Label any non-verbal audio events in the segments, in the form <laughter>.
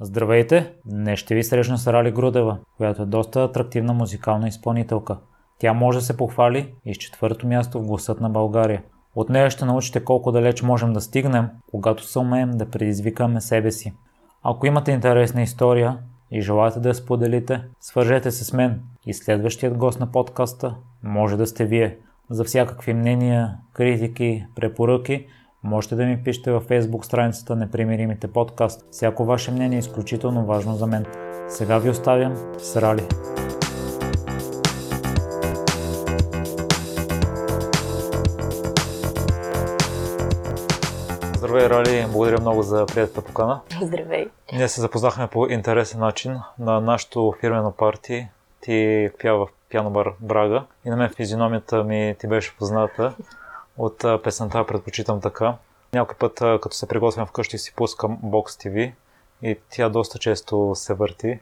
Здравейте! Днес ще ви срещна с Рали Грудева, която е доста атрактивна музикална изпълнителка. Тя може да се похвали и с четвърто място в гласът на България. От нея ще научите колко далеч можем да стигнем, когато се умеем да предизвикаме себе си. Ако имате интересна история и желаете да я споделите, свържете се с мен и следващият гост на подкаста може да сте вие. За всякакви мнения, критики, препоръки – Можете да ми пишете във Facebook страницата Непримиримите подкаст. Всяко ваше мнение е изключително важно за мен. Сега ви оставям с Рали. Здравей, Рали. Благодаря много за приятелата покана. Здравей. Ние се запознахме по интересен начин на нашото фирмено парти. Ти пя в пиано бар Брага и на мен физиономията ми ти беше позната от песента предпочитам така. Някой път, като се приготвям вкъщи, си пускам Box TV и тя доста често се върти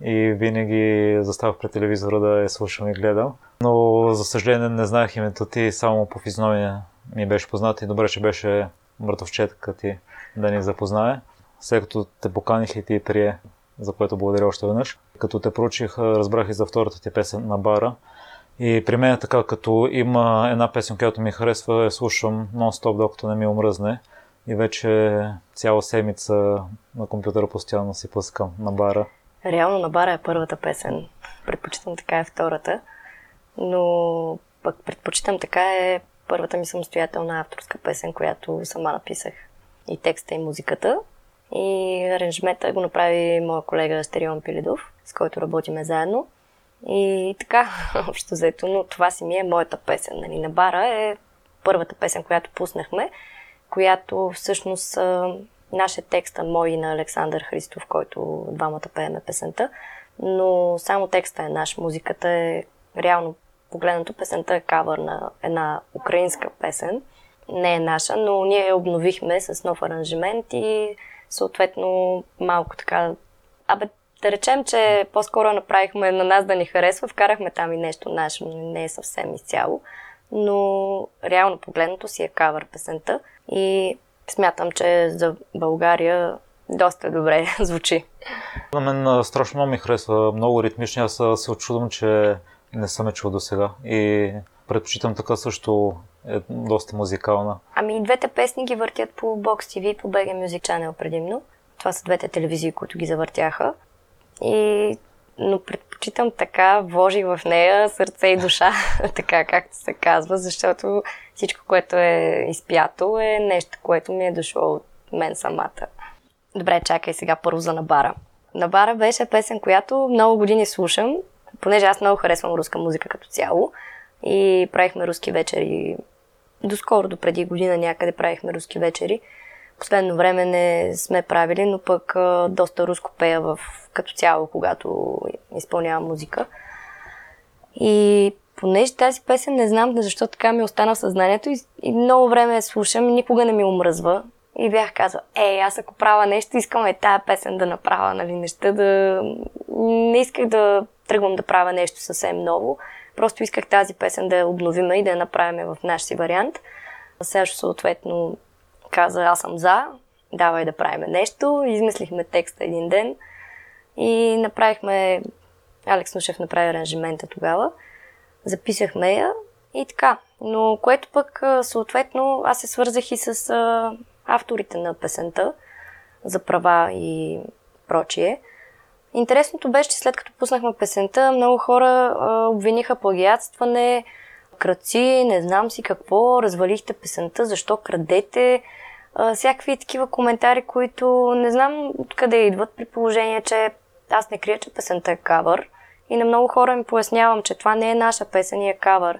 и винаги заставах пред телевизора да я слушам и гледам. Но за съжаление не знаех името ти, само по физиономия ми беше познат и добре, че беше мъртовчетка ти да ни запознае. След като те поканих и ти прие, за което благодаря още веднъж. Като те проучих, разбрах и за втората ти песен на бара. И при мен е така, като има една песен, която ми харесва, я слушам нон-стоп, докато не ми омръзне. И вече цяла седмица на компютъра постоянно си пускам на бара. Реално на бара е първата песен. Предпочитам така е втората. Но пък предпочитам така е първата ми самостоятелна авторска песен, която сама написах. И текста и музиката. И аранжмента го направи моя колега Стерион Пилидов, с който работиме заедно. И така, <laughs> общо взето, но това си ми е моята песен. Нали. На бара е първата песен, която пуснахме, която всъщност нашия текста мой и на Александър Христов, който двамата пееме песента, но само текста е наш, музиката е реално погледнато песента е кавър на една украинска песен. Не е наша, но ние я обновихме с нов аранжимент и съответно малко така... Абе, да речем, че по-скоро направихме на нас да ни харесва, вкарахме там и нещо наше, не е съвсем изцяло, но реално погледнато си е кавър песента и смятам, че за България доста добре <laughs> звучи. На мен страшно много ми харесва, много ритмични. Аз се очудвам, че не съм е чул до сега и предпочитам така също е доста музикална. Ами и двете песни ги въртят по Box TV, по BG Music Channel предимно. Това са двете телевизии, които ги завъртяха. И, но предпочитам така, вложих в нея сърце и душа, <laughs> така както се казва, защото всичко, което е изпято, е нещо, което ми е дошло от мен самата. Добре, чакай сега първо за Набара. Набара беше песен, която много години слушам, понеже аз много харесвам руска музика като цяло и правихме руски вечери. Доскоро, до преди година някъде правихме руски вечери последно време не сме правили, но пък а, доста руско пея в, като цяло, когато изпълнявам музика. И понеже тази песен не знам защо така ми остана в съзнанието и, и много време я слушам и никога не ми омръзва. И бях казал, ей, аз ако правя нещо, искам е тая песен да направя, нали, неща да... Не исках да тръгвам да правя нещо съвсем ново. Просто исках тази песен да я обновиме и да я направим в наш си вариант. Също съответно каза, аз съм за, давай да правим нещо. Измислихме текста един ден и направихме, Алекс Нушев направи аранжимента тогава, записахме я и така. Но което пък, съответно, аз се свързах и с а, авторите на песента за права и прочие. Интересното беше, че след като пуснахме песента, много хора а, обвиниха плагиатстване, кръци, не знам си какво, развалихте песента, защо крадете, а, всякакви такива коментари, които не знам откъде идват, при положение, че аз не крия, че песента е кавър и на много хора им пояснявам, че това не е наша песен и е кавър.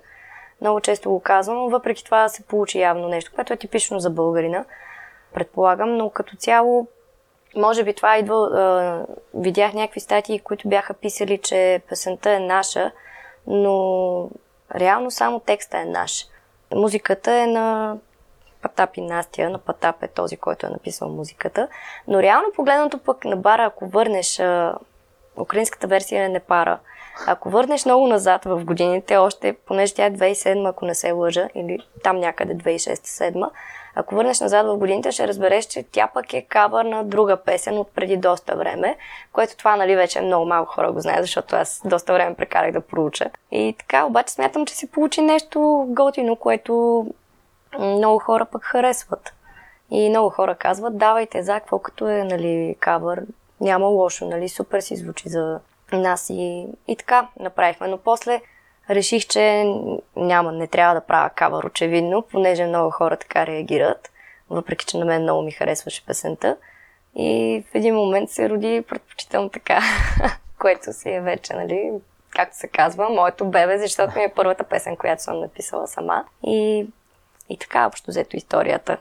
Много често го казвам, въпреки това се получи явно нещо, което е типично за българина, предполагам, но като цяло може би това идва, а, видях някакви статии, които бяха писали, че песента е наша, но реално само текста е наш. Музиката е на Патап и Настя, на Патап е този, който е написал музиката. Но реално погледнато пък на бара, ако върнеш а, украинската версия е не пара. Ако върнеш много назад в годините, още, понеже тя е 2007, ако не се лъжа, или там някъде 2006-2007, Ако върнеш назад в годините, ще разбереш, че тя пък е кавър на друга песен от преди доста време, което това, нали, вече много малко хора го знаят, защото аз доста време прекарах да проуча. И така, обаче смятам, че се получи нещо готино, което много хора пък харесват. И много хора казват, давайте за какво като е, нали, кавър, няма лошо, нали, супер си звучи за нас и, и така направихме. Но после реших, че няма, не трябва да правя кавър, очевидно, понеже много хора така реагират, въпреки че на мен много ми харесваше песента. И в един момент се роди предпочитам така, <laughs> което си е вече, нали, както се казва, моето бебе, защото ми е първата песен, която съм написала сама. И, и така, общо взето историята.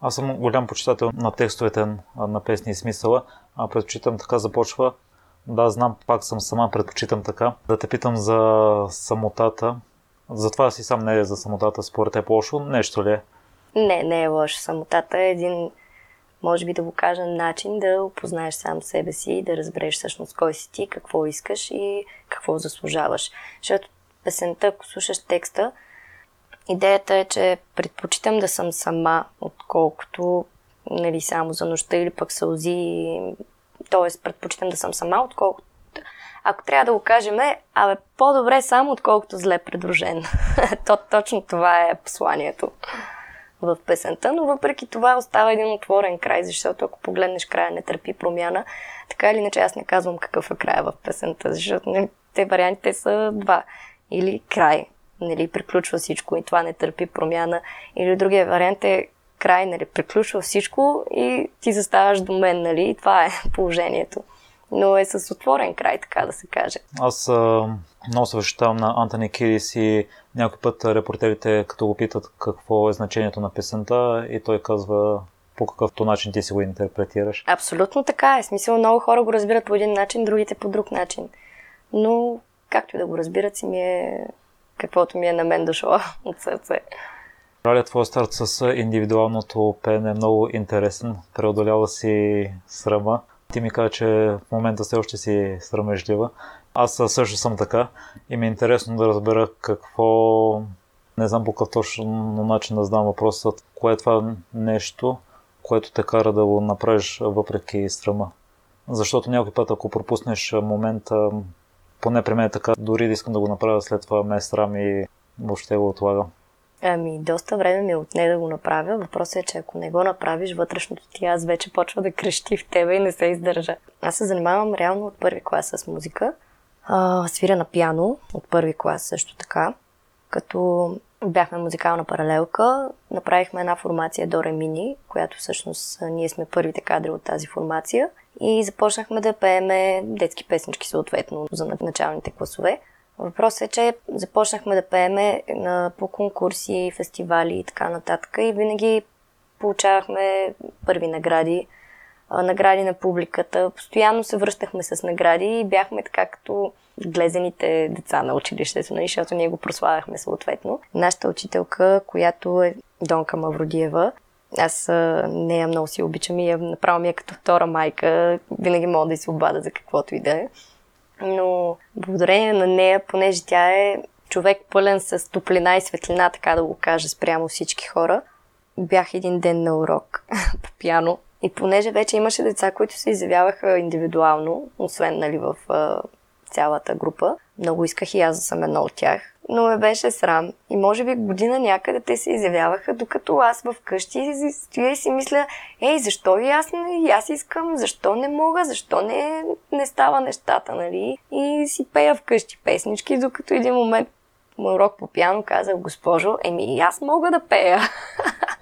Аз съм голям почитател на текстовете на песни и смисъла, а предпочитам така започва да, знам, пак съм сама, предпочитам така. Да те питам за самотата. Затова си сам не е за самотата, според теб лошо нещо ли е? Не, не е лошо. Самотата е един, може би да го кажа, начин да опознаеш сам себе си и да разбереш всъщност кой си ти, какво искаш и какво заслужаваш. Защото песента, ако слушаш текста, идеята е, че предпочитам да съм сама, отколкото нали, само за нощта или пък сълзи т.е. предпочитам да съм сама, отколкото ако трябва да го кажем, абе, по-добре само, отколкото зле придружен. <laughs> То, точно това е посланието в песента, но въпреки това остава един отворен край, защото ако погледнеш края не търпи промяна, така или иначе аз не казвам какъв е края в песента, защото нали, те вариантите са два. Или край, нали, приключва всичко и това не търпи промяна, или другия вариант е край, нали, приключва всичко и ти заставаш до мен, нали, и това е <laughs> положението. Но е с отворен край, така да се каже. Аз а, много се възхищавам на Антони Кирис и някой път репортерите, като го питат какво е значението на песента, и той казва по какъвто начин ти си го интерпретираш. Абсолютно така е. Смисъл, много хора го разбират по един начин, другите по друг начин. Но, както и да го разбират, си ми е каквото ми е на мен дошло <laughs> от сърце. Ралия, твой старт с индивидуалното пеене е много интересен. Преодолява си срама. Ти ми каза, че в момента все още си срамежлива. Аз също съм така и ми е интересно да разбера какво... Не знам по какъв точно начин да задам въпросът. Кое е това нещо, което те кара да го направиш въпреки срама? Защото някой път, ако пропуснеш момента, поне при мен е така, дори да искам да го направя, след това ме е срам и въобще го отлагам. Ами, доста време ми е отне да го направя. Въпросът е, че ако не го направиш, вътрешното ти аз вече почва да крещи в тебе и не се издържа. Аз се занимавам реално от първи клас с музика. А, свиря на пиано от първи клас също така. Като бяхме музикална паралелка, направихме една формация до Ремини, която всъщност ние сме първите кадри от тази формация и започнахме да пееме детски песнички съответно за началните класове. Въпросът е, че започнахме да пееме на, по конкурси, фестивали и така нататък и винаги получавахме първи награди, награди на публиката. Постоянно се връщахме с награди и бяхме така като глезените деца на училището, нали, защото ние го прославяхме съответно. Нашата учителка, която е Донка Мавродиева, аз нея много си обичам и я направо ми е като втора майка. Винаги мога да се обада за каквото и да е но благодарение на нея, понеже тя е човек пълен с топлина и светлина, така да го кажа, спрямо всички хора, бях един ден на урок <laughs> по пяно. И понеже вече имаше деца, които се изявяваха индивидуално, освен нали, в а, цялата група, много исках и аз да съм едно от тях но ме беше срам. И може би година някъде те се изявяваха, докато аз в къщи стоя и си мисля, ей, защо и аз, и аз искам, защо не мога, защо не, не става нещата, нали? И си пея вкъщи песнички, докато един момент мой урок по пиано казах, госпожо, еми и аз мога да пея.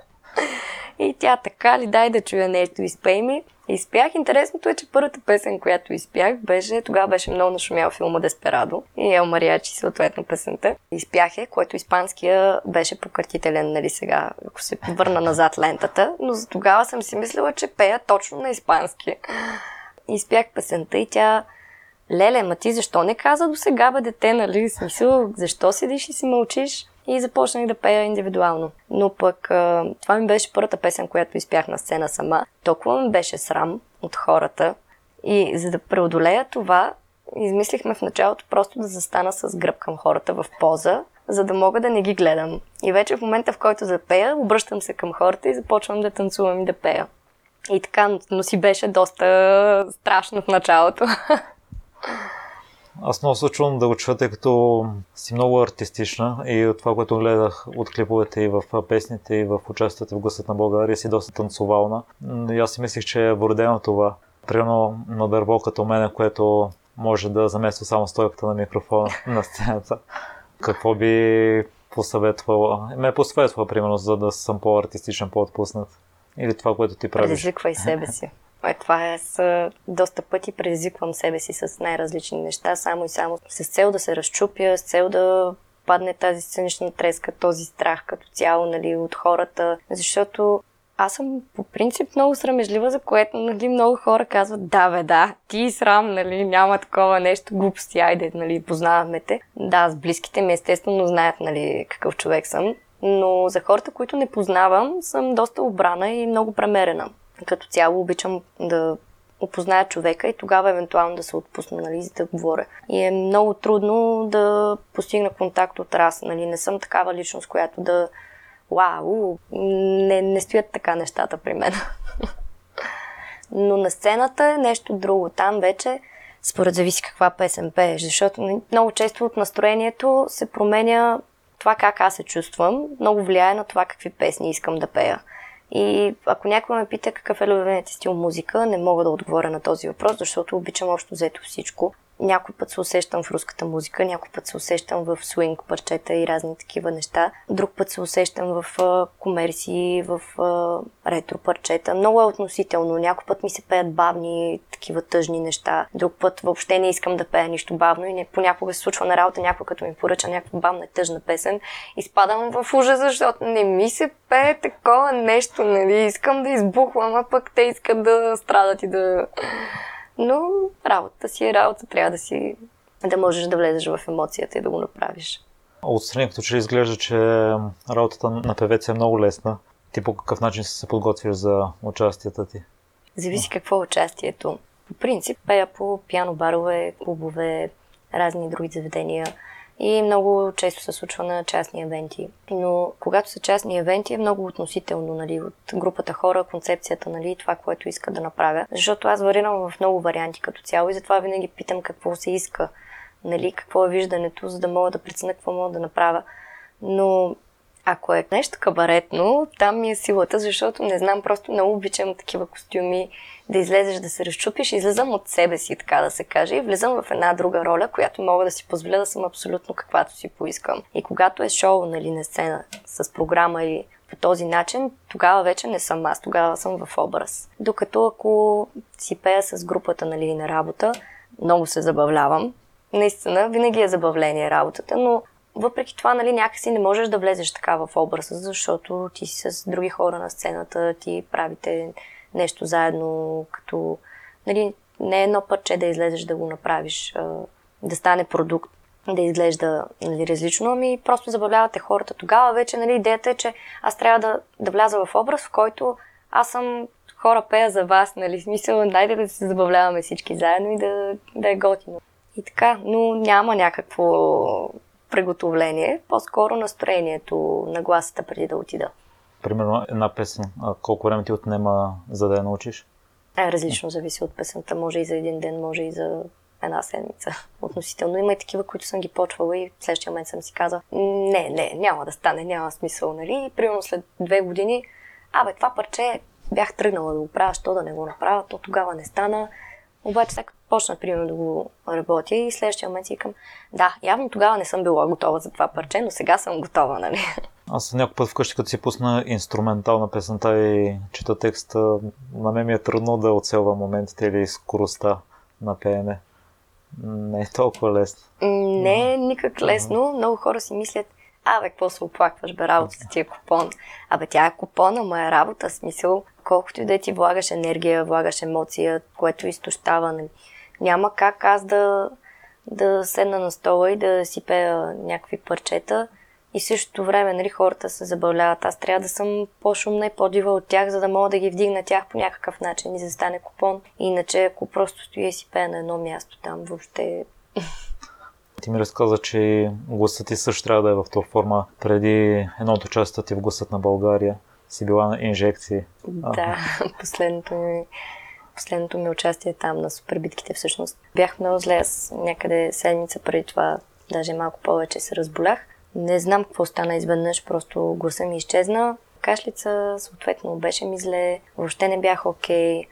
<laughs> и тя така ли, дай да чуя нещо, изпей ми. Изпях. Интересното е, че първата песен, която изпях, беше, тогава беше много нашумял филма Десперадо и Ел Мариачи, съответно песента. Изпях е, което испанския беше пократителен, нали сега, ако се върна назад лентата, но за тогава съм си мислила, че пея точно на испански. Изпях песента и тя Леле, ма ти защо не каза до сега, бе, дете, нали? Смисъл, защо седиш и си мълчиш? И започнах да пея индивидуално. Но пък това ми беше първата песен, която изпях на сцена сама. Толкова ми беше срам от хората и за да преодолея това, измислихме в началото просто да застана с гръб към хората в поза за да мога да не ги гледам. И вече в момента, в който запея, обръщам се към хората и започвам да танцувам и да пея. И така, но си беше доста страшно в началото. <laughs> Аз много се чувам да чуя, тъй като си много артистична и от това, което гледах от клиповете и в песните и в участията в гласът на България си доста танцовална. И аз си мислих, че е вродено това. Примерно на дърво като мене, което може да замества само стойката на микрофона <laughs> на сцената. Какво би посъветвала? Ме посъветвала, примерно, за да съм по-артистичен, по-отпуснат. Или това, което ти правиш. Предизвиквай себе си. <laughs> Е, това е с доста пъти предизвиквам себе си с най-различни неща, само и само с цел да се разчупя, с цел да падне тази сценична треска, този страх като цяло нали, от хората, защото аз съм по принцип много срамежлива, за което нали, много хора казват, да бе, да, ти срам, нали, няма такова нещо, глупости, айде, нали, познаваме те. Да, с близките ми естествено знаят, нали, какъв човек съм, но за хората, които не познавам, съм доста обрана и много премерена. Като цяло обичам да опозная човека и тогава евентуално да се отпусна, нали, за да говоря. И е много трудно да постигна контакт от раз, нали, не съм такава личност, която да вау, не, не стоят така нещата при мен. <laughs> Но на сцената е нещо друго. Там вече според зависи каква песен пееш, защото много често от настроението се променя това как аз се чувствам, много влияе на това какви песни искам да пея. И ако някой ме пита какъв е любимият стил музика, не мога да отговоря на този въпрос, защото обичам общо взето всичко. Някой път се усещам в руската музика, някой път се усещам в свинг парчета и разни такива неща. Друг път се усещам в uh, комерсии, в uh, ретро парчета. Много е относително. Някой път ми се пеят бавни, такива тъжни неща. Друг път въобще не искам да пея нищо бавно и не, понякога се случва на работа някой като ми поръча някаква бавна и тъжна песен. И спадам в ужас, защото не ми се пее такова нещо, нали? Искам да избухвам, а пък те искат да страдат и да но работата си е работа. Трябва да си да можеш да влезеш в емоцията и да го направиш. Отстрани като че изглежда, че работата на певец е много лесна. Ти по какъв начин се подготвяш за участията ти? Зависи какво е участието. По принцип, пея по пиано барове, клубове, разни други заведения и много често се случва на частни евенти. Но когато са частни евенти е много относително нали, от групата хора, концепцията, нали, това, което иска да направя. Защото аз варирам в много варианти като цяло и затова винаги питам какво се иска, нали, какво е виждането, за да мога да преценя какво мога да направя. Но ако е нещо кабаретно, там ми е силата, защото не знам, просто много обичам такива костюми, да излезеш, да се разчупиш. Излезам от себе си, така да се каже, и влизам в една друга роля, която мога да си позволя да съм абсолютно каквато си поискам. И когато е шоу, нали, на сцена, с програма или по този начин, тогава вече не съм аз, тогава съм в образ. Докато ако си пея с групата нали, на работа, много се забавлявам. Наистина, винаги е забавление работата, но въпреки това, нали, някакси не можеш да влезеш така в образа, защото ти си с други хора на сцената, ти правите нещо заедно, като нали, не е едно пътче да излезеш да го направиш, да стане продукт, да изглежда нали, различно, ами просто забавлявате хората. Тогава вече нали, идеята е, че аз трябва да, да вляза в образ, в който аз съм хора пея за вас, нали, смисъл, дайте да се забавляваме всички заедно и да, да е готино. И така, но няма някакво приготовление, по-скоро настроението на гласата преди да отида. Примерно една песен, а колко време ти отнема за да я научиш? Е, различно зависи от песента. Може и за един ден, може и за една седмица. Относително има и такива, които съм ги почвала и в следващия момент съм си казала, не, не, няма да стане, няма смисъл, нали? И примерно след две години, абе, това парче бях тръгнала да го правя, що да не го направя, то тогава не стана. Обаче сега почна, примерно, да го работя и следващия момент си викам, да, явно тогава не съм била готова за това парче, но сега съм готова, нали? Аз някой път вкъщи, като си пусна инструментална песента и чета текста, на мен ми е трудно да оцелва моментите или скоростта на пеене. Не е толкова лесно. Не е никак лесно. Много хора си мислят, абе, какво се оплакваш, бе, работата ти е купон. Абе, тя е купон, ама е работа, смисъл, колкото и да ти влагаш енергия, влагаш емоция, което изтощава. Нали. Няма как аз да, да седна на стола и да си пея някакви парчета и същото време нали, хората се забавляват. Аз трябва да съм по-шумна и по-дива от тях, за да мога да ги вдигна тях по някакъв начин и да стане купон. Иначе, ако просто стоя и си пея на едно място там, въобще <laughs> ти ми разказа, че гласът ти също трябва да е в това форма. Преди едното част ти в гласът на България си била на инжекции. Да, <laughs> последното ми, последното ми участие там на супербитките всъщност. Бях много зле, аз някъде седмица преди това, даже малко повече се разболях. Не знам какво стана изведнъж, просто гласа ми изчезна. Кашлица, съответно, беше ми зле, въобще не бях окей. Okay.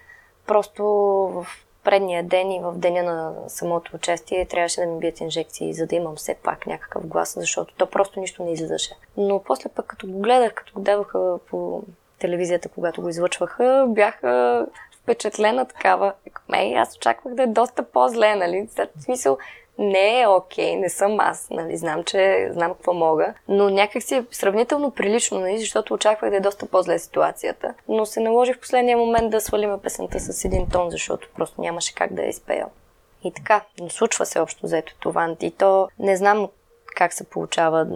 Просто в предния ден и в деня на самото участие трябваше да ми бият инжекции, за да имам все пак някакъв глас, защото то просто нищо не излизаше. Но после пък като го гледах, като го даваха по телевизията, когато го излъчваха, бях впечатлена такава. Ей, аз очаквах да е доста по-зле, нали? В смисъл, не е окей, не съм аз, нали, знам, че знам какво мога, но някак си е сравнително прилично, нали, защото очаквах да е доста по-зле ситуацията. Но се наложи в последния момент да свалиме песента с един тон, защото просто нямаше как да я изпея. И така, но случва се общо заето това. И то не знам как се получава.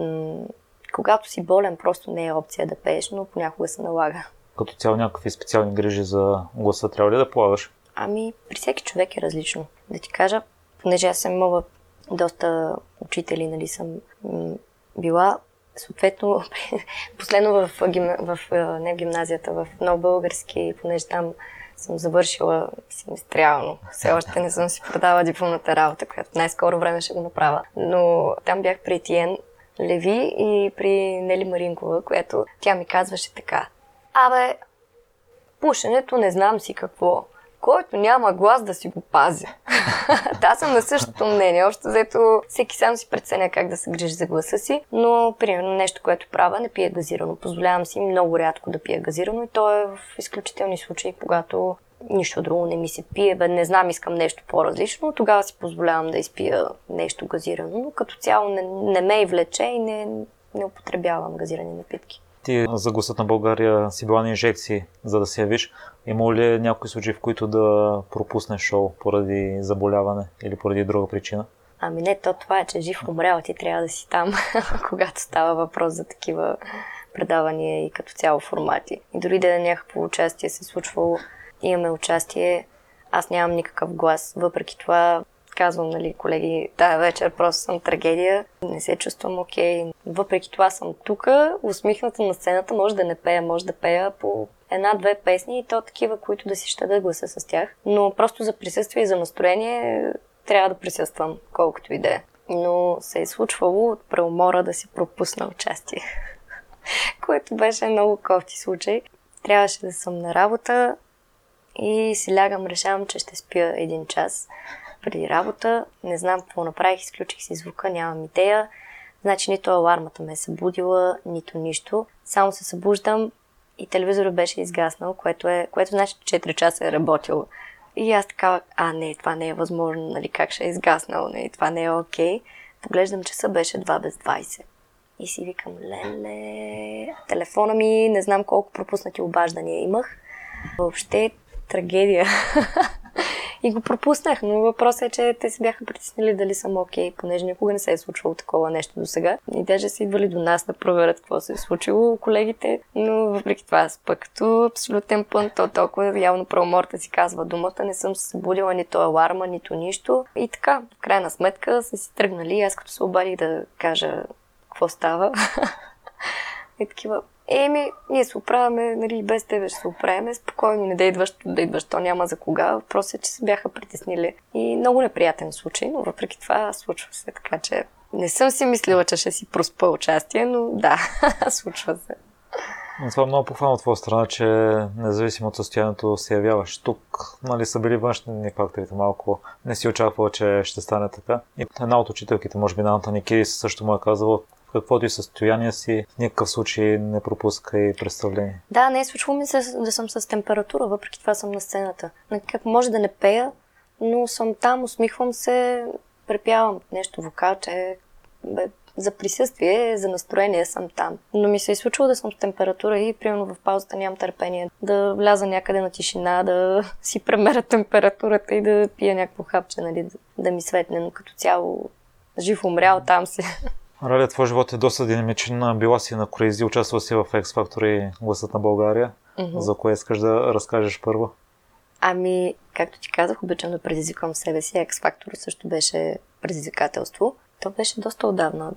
Когато си болен, просто не е опция да пееш, но понякога се налага. Като цяло някакви специални грижи за гласа трябва ли да полагаш? Ами, при всеки човек е различно. Да ти кажа, понеже аз съм имала доста учители, нали, съм м- била, съответно, <laughs> последно в, гим... в, не в гимназията, в нов български, понеже там съм завършила семестриално. Все още не съм си продала дипломната работа, която най-скоро време ще го направя. Но там бях при Тиен Леви и при Нели Маринкова, която тя ми казваше така. Абе, пушенето не знам си какво който няма глас да си го пази. <laughs> да, съм на същото мнение. Още заето всеки сам си преценя как да се грижи за гласа си, но примерно нещо, което правя, не пия газирано. Позволявам си много рядко да пия газирано и то е в изключителни случаи, когато нищо друго не ми се пие, бе, не знам, искам нещо по-различно, тогава си позволявам да изпия нещо газирано, но като цяло не, не ме и влече и не, не употребявам газирани напитки. Ти за гласът на България си била на инжекции, за да се явиш. Има ли някои случаи, в които да пропуснеш шоу поради заболяване или поради друга причина? Ами не, то това е, че жив умрял, ти трябва да си там, <laughs> когато става въпрос за такива предавания и като цяло формати. И дори да е някакво участие се случвало, имаме участие, аз нямам никакъв глас. Въпреки това казвам, нали, колеги, тази вечер просто съм трагедия, не се чувствам окей. Okay. Въпреки това съм тук, усмихната на сцената, може да не пея, може да пея по една-две песни и то такива, които да си щада гласа с тях. Но просто за присъствие и за настроение трябва да присъствам, колкото и да е. Но се е случвало от преумора да си пропусна участие. <laughs> което беше много кофти случай. Трябваше да съм на работа и си лягам, решавам, че ще спя един час преди работа. Не знам какво направих, изключих си звука, нямам идея. Значи нито алармата ме е събудила, нито нищо. Само се събуждам и телевизорът беше изгаснал, което, е, което значи 4 часа е работил. И аз така, а не, това не е възможно, нали, как ще е изгаснал, нали, това не е окей. Поглеждам часа, беше 2 без 20. И си викам, леле, телефона ми, не знам колко пропуснати обаждания имах. Въобще трагедия. <laughs> и го пропуснах, но въпросът е, че те се бяха притеснили дали съм окей, okay, понеже никога не се е случвало такова нещо до сега. И даже са идвали до нас да проверят какво се е случило колегите, но въпреки това аз пък като абсолютен пън, то толкова явно правоморта си казва думата, не съм се събудила нито аларма, нито нищо. И така, в крайна сметка са си тръгнали, аз като се обадих да кажа какво става. и <laughs> такива, Еми, ние се оправяме, нали, без тебе ще се оправяме, спокойно, не да идваш, да идваш, то няма за кога. Въпросът е, че се бяха притеснили. И много неприятен случай, но въпреки това случва се, така че не съм си мислила, че ще си проспа участие, но да, <laughs> случва се. Това е много похвално от твоя страна, че независимо от състоянието се явяваш тук. Нали, са били външни факторите малко. Не си очаквала, че ще стане така. И една от учителките, може би Ната Никидис, също му е казала, каквото и състояние си, в никакъв случай не пропуска и представление. Да, не е случвало ми се да съм с температура, въпреки това съм на сцената. Как може да не пея, но съм там, усмихвам се, препявам нещо вокалче, бе, за присъствие, за настроение съм там. Но ми се е случило да съм с температура и примерно в паузата нямам търпение да вляза някъде на тишина, да <laughs> си премеря температурата и да пия някакво хапче, нали, да, да ми светне, но като цяло жив умрял там си. <laughs> Раля, твой живот е доста динамичен. Била си на Crazy, участвала си в X Factor и Гласът на България. Mm-hmm. За кое искаш да разкажеш първо? Ами, както ти казах, обичам да предизвикам себе си. X Factor също беше предизвикателство. То беше доста отдавна.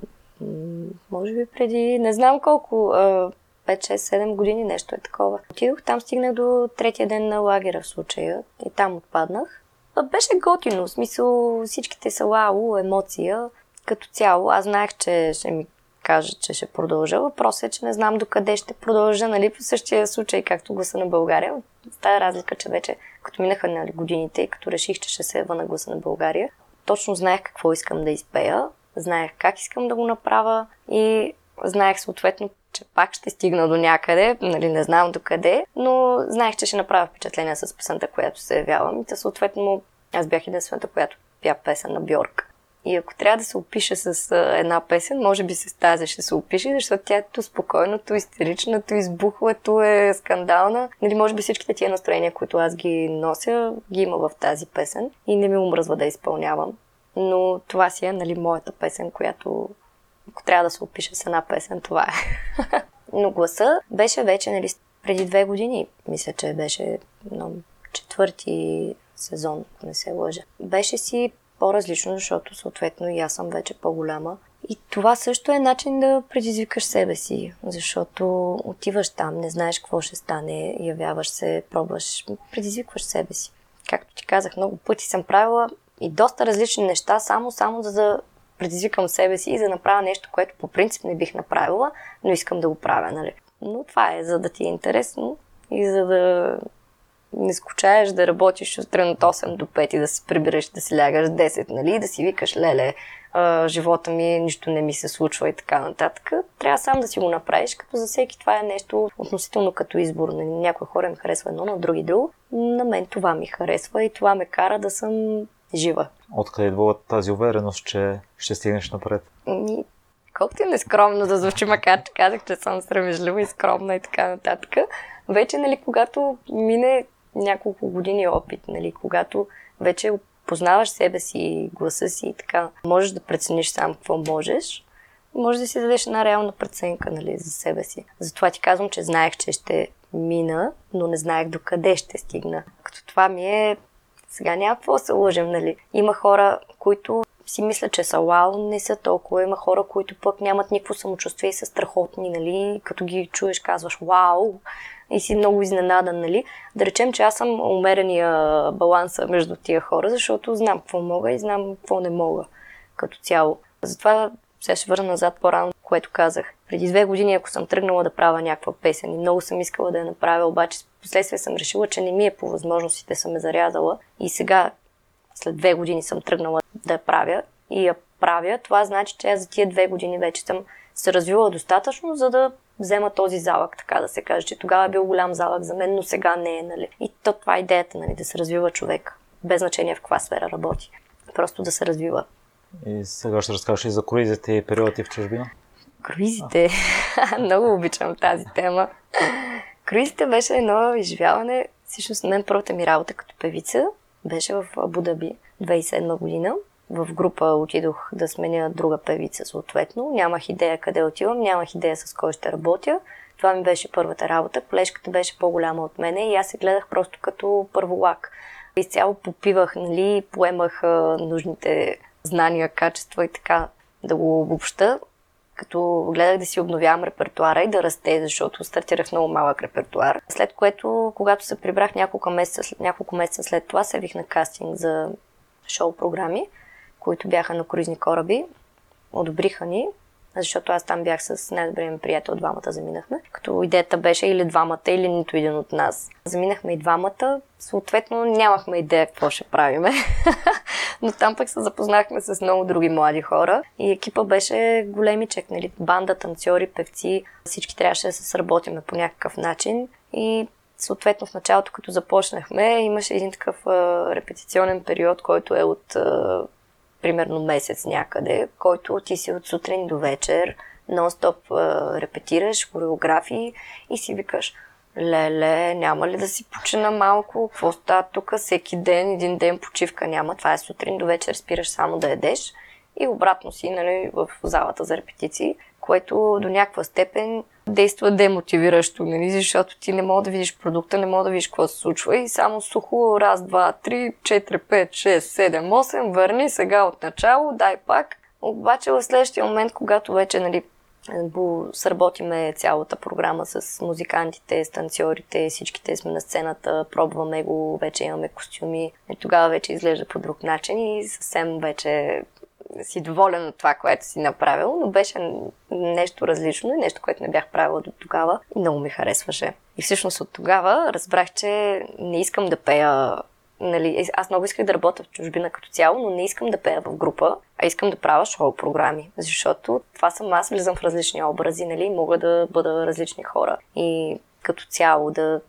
Може би преди не знам колко, 5, 6, 7 години нещо е такова. Отидох там, стигнах до третия ден на лагера в случая и там отпаднах. Беше готино, в смисъл всичките са вау, емоция. Като цяло, аз знаех, че ще ми кажа, че ще продължа. Въпросът е, че не знам докъде ще продължа, нали, по същия случай, както гласа на България. С тази разлика, че вече, като минаха нали, годините и като реших, че ще се ева на гласа на България, точно знаех какво искам да изпея, знаех как искам да го направя и знаех съответно, че пак ще стигна до някъде, нали, не знам до къде, но знаех, че ще направя впечатление с песента, която се явявам. И съответно, аз бях единствената, която пя песен на Бьорк. И ако трябва да се опише с а, една песен, може би с тази ще се опише, защото тя е то спокойно, то истерична, то избухва, то е скандална. Нали, може би всичките тия настроения, които аз ги нося, ги има в тази песен и не ми омръзва да изпълнявам. Но това си е, нали, моята песен, която ако трябва да се опише с една песен, това е. <laughs> Но гласа беше вече, нали, преди две години, мисля, че беше no, четвърти сезон, ако не се лъжа. Беше си по-различно, защото съответно и аз съм вече по-голяма. И това също е начин да предизвикаш себе си, защото отиваш там, не знаеш какво ще стане, явяваш се, пробваш, предизвикваш себе си. Както ти казах, много пъти съм правила и доста различни неща, само, само за да предизвикам себе си и да направя нещо, което по принцип не бих направила, но искам да го правя, нали? Но това е, за да ти е интересно и за да не скучаеш да работиш от 8 до 5 и да се прибираш, да си лягаш 10, нали, да си викаш, леле, а, живота ми, нищо не ми се случва и така нататък. Трябва сам да си го направиш, като за всеки това е нещо относително като избор. Нали, някои хора им харесва едно, на други друго. На мен това ми харесва и това ме кара да съм жива. Откъде идва тази увереност, че ще стигнеш напред? И, колкото и нескромно да звучи, макар че казах, че съм срамежлива и скромна и така нататък, вече, нали, когато мине няколко години опит, нали, когато вече познаваш себе си, гласа си и така, можеш да прецениш сам какво можеш, може да си дадеш една реална преценка нали, за себе си. Затова ти казвам, че знаех, че ще мина, но не знаех до къде ще стигна. Като това ми е... Сега няма какво да се лъжем, нали? Има хора, които си мислят, че са вау, не са толкова. Има хора, които пък нямат никакво самочувствие и са страхотни, нали? Като ги чуеш, казваш вау, и си много изненадан, нали? Да речем, че аз съм умерения баланса между тия хора, защото знам какво мога и знам какво не мога като цяло. Затова сега ще върна назад по-рано, което казах. Преди две години, ако съм тръгнала да правя някаква песен и много съм искала да я направя, обаче последствие съм решила, че не ми е по възможностите, съм ме зарязала и сега, след две години съм тръгнала да я правя и я правя, това значи, че аз за тия две години вече съм се развила достатъчно, за да взема този залък, така да се каже, че тогава е бил голям залък за мен, но сега не е, нали. И то това е идеята, нали, да се развива човек, без значение в каква сфера работи. Просто да се развива. И сега ще разкажеш и за круизите и периоди в чужбина. Круизите. <laughs> Много обичам тази тема. Круизите беше едно изживяване. Всъщност, мен първата ми работа като певица беше в Абу-Даби 2007 година в група отидох да сменя друга певица съответно. Нямах идея къде отивам, нямах идея с кой ще работя. Това ми беше първата работа. Колежката беше по-голяма от мене и аз се гледах просто като първолак. Изцяло попивах, нали, поемах нужните знания, качества и така да го обобща, като гледах да си обновявам репертуара и да расте, защото стартирах много малък репертуар. След което, когато се прибрах няколко месеца, няколко месеца след това, се вих на кастинг за шоу програми които бяха на круизни кораби. Одобриха ни, защото аз там бях с най-добрия ми приятел, двамата заминахме. Като идеята беше или двамата, или нито един от нас. Заминахме и двамата, съответно нямахме идея какво ще правиме. <laughs> Но там пък се запознахме с много други млади хора и екипа беше големичек, нали? Банда, танцори, певци. Всички трябваше да се сработиме по някакъв начин и Съответно, в началото, като започнахме, имаше един такъв а, репетиционен период, който е от примерно месец някъде, който ти си от сутрин до вечер, нон-стоп репетираш хореографии и си викаш, леле, няма ли да си почина малко, какво става тук, всеки ден, един ден почивка няма, това е сутрин до вечер, спираш само да едеш и обратно си нали, в залата за репетиции, което до някаква степен действа демотивиращо, нали? защото ти не мога да видиш продукта, не мога да видиш какво се случва и само сухо раз, два, три, четири, пет, шест, седем, осем, върни сега от начало, дай пак. Обаче в следващия момент, когато вече нали, сработиме цялата програма с музикантите, с танцорите, всичките сме на сцената, пробваме го, вече имаме костюми. И тогава вече изглежда по друг начин и съвсем вече си доволен от това, което си направил, но беше нещо различно и нещо, което не бях правила до тогава и много ми харесваше. И всъщност от тогава разбрах, че не искам да пея Нали, аз много исках да работя в чужбина като цяло, но не искам да пея в група, а искам да правя шоу програми, защото това съм аз, влизам в различни образи, нали, мога да бъда различни хора и като цяло да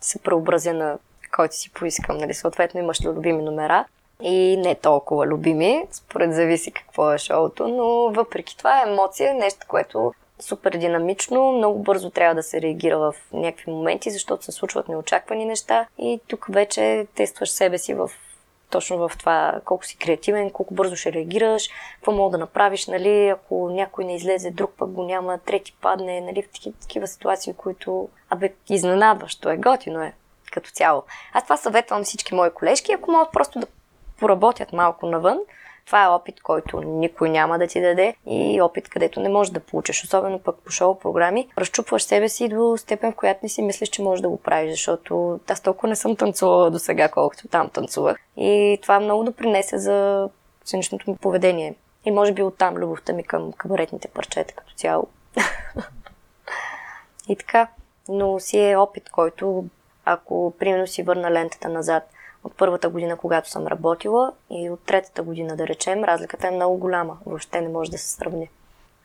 се преобразя на който си поискам. Нали, съответно имаш любими номера и не толкова любими, според зависи какво е шоуто, но въпреки това е емоция, нещо, което супер динамично, много бързо трябва да се реагира в някакви моменти, защото се случват неочаквани неща. И тук вече тестваш себе си в точно в това колко си креативен, колко бързо ще реагираш, какво мога да направиш, нали, ако някой не излезе, друг пък го няма, трети падне, нали, в такива, ситуации, които, абе, изненадващо е, готино е като цяло. Аз това съветвам всички мои колежки, ако могат просто да поработят малко навън, това е опит, който никой няма да ти даде и опит, където не можеш да получиш, особено пък по шоу програми. Разчупваш себе си до степен, в която не си мислиш, че можеш да го правиш, защото аз толкова не съм танцувала до сега, колкото там танцувах. И това много допринесе за сценичното ми поведение. И може би оттам любовта ми към кабаретните парчета като цяло. <laughs> и така. Но си е опит, който ако примерно си върна лентата назад от първата година, когато съм работила и от третата година, да речем, разликата е много голяма. Въобще не може да се сравни.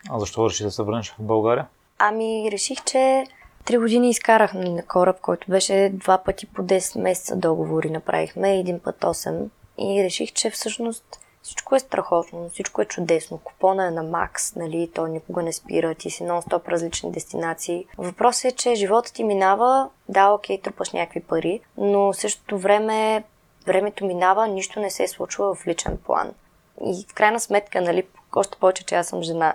А защо реши да се върнеш в България? Ами, реших, че три години изкарах на кораб, който беше два пъти по 10 месеца договори направихме, един път 8. И реших, че всъщност всичко е страхотно, всичко е чудесно. Купона е на макс, нали, то никога не спира, ти си нон-стоп различни дестинации. Въпросът е, че животът ти минава, да, окей, трупаш някакви пари, но в същото време времето минава, нищо не се е случва в личен план. И в крайна сметка, нали, още повече, че аз съм жена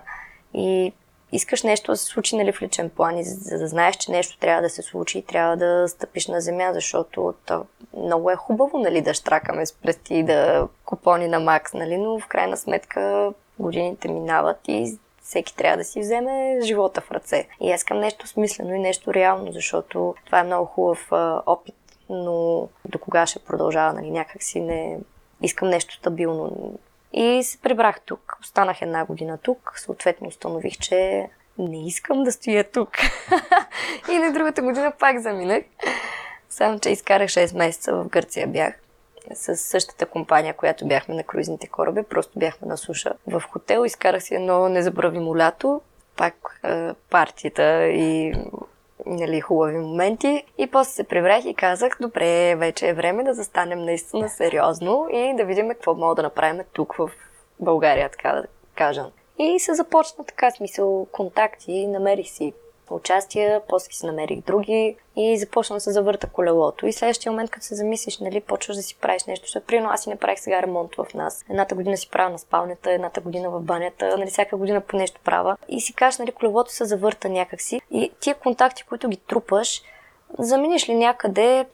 и искаш нещо да се случи нали, в личен план и за да знаеш, че нещо трябва да се случи, трябва да стъпиш на земя, защото то много е хубаво нали, да штракаме с пръсти и да купони на макс, нали, но в крайна сметка годините минават и всеки трябва да си вземе живота в ръце. И аз искам нещо смислено и нещо реално, защото това е много хубав а, опит, но до кога ще продължава, нали, някак си не... Искам нещо стабилно. И се прибрах тук. Останах една година тук. Съответно установих, че не искам да стоя тук. <laughs> и на другата година пак заминах. Само, че изкарах 6 месеца в Гърция бях с същата компания, която бяхме на круизните кораби. Просто бяхме на суша в хотел. Изкарах си едно незабравимо лято. Пак е, партията и нали, хубави моменти. И после се прибрах и казах, добре, вече е време да застанем наистина сериозно и да видим какво мога да направим тук в България, така да кажа. И се започна така смисъл контакти, намерих си участия, после си намерих други и започна да се завърта колелото. И следващия момент, като се замислиш, нали, почваш да си правиш нещо, защото примерно аз си направих сега ремонт в нас. Едната година си правя на спалнята, едната година в банята, нали, всяка година по нещо права. И си кажеш, нали, колелото се завърта някакси. И тия контакти, които ги трупаш, Заминеш ли някъде,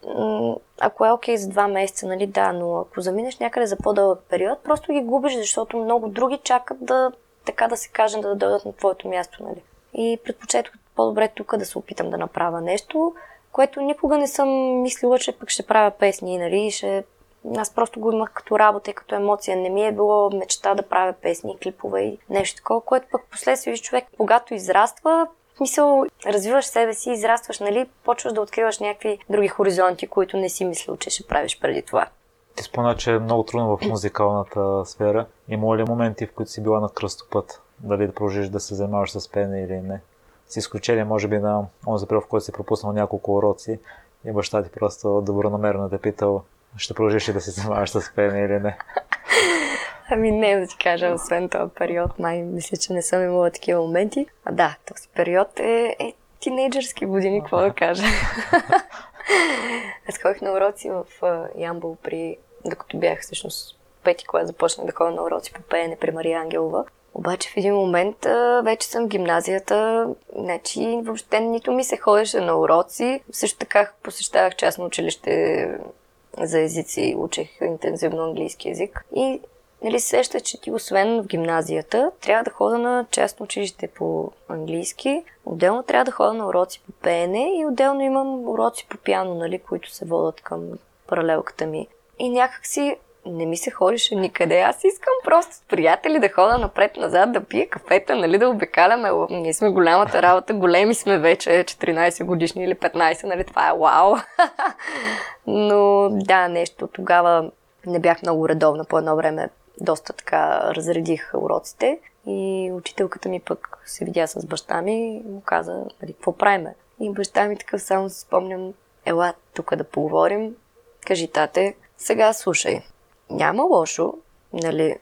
ако е окей okay за два месеца, нали, да, но ако заминеш някъде за по-дълъг период, просто ги губиш, защото много други чакат да, така да се каже, да дойдат на твоето място, нали. И предпочетох по-добре тук да се опитам да направя нещо, което никога не съм мислила, че пък ще правя песни, нали, ще... Аз просто го имах като работа и като емоция. Не ми е било мечта да правя песни, клипове и нещо такова, което пък последствие човек, когато израства, мисъл, развиваш себе си, израстваш, нали, почваш да откриваш някакви други хоризонти, които не си мислил, че ще правиш преди това. Ти спомена, че е много трудно в музикалната сфера. Има ли моменти, в които си била на кръстопът? Дали да продължиш да се занимаваш с пене или не? С изключение, може би, на онзи период, в който си пропуснал няколко уроци и баща ти просто добронамерено те питал, ще продължиш ли да се занимаваш с пеене или не? Ами не да ти кажа, освен този период, май мисля, че не съм имала такива моменти. А да, този период е, е тинейджърски години, какво да кажа. <laughs> Аз ходих на уроци в Ямбол при... Докато бях всъщност пети клас, започнах да ходя на уроци по пеене при Мария Ангелова. Обаче в един момент а, вече съм в гимназията, значи въобще нито ми се ходеше на уроци. Също така посещавах частно училище за езици, учех интензивно английски язик. И нали, сеща, че ти освен в гимназията, трябва да хода на частно училище по английски, отделно трябва да хода на уроци по пеене и отделно имам уроци по пиано, нали, които се водят към паралелката ми. И някак си не ми се ходише никъде. Аз искам просто с приятели да хода напред-назад, да пия кафета, нали, да обикаляме. Ние сме голямата работа, големи сме вече, 14 годишни или 15, нали, това е вау. <laughs> Но да, нещо тогава не бях много редовна по едно време. Доста така разредих уроците и учителката ми пък се видя с баща ми и му каза, нали, какво правиме? И баща ми такъв само си спомням, ела тук да поговорим, кажи тате, сега слушай, няма лошо, нали,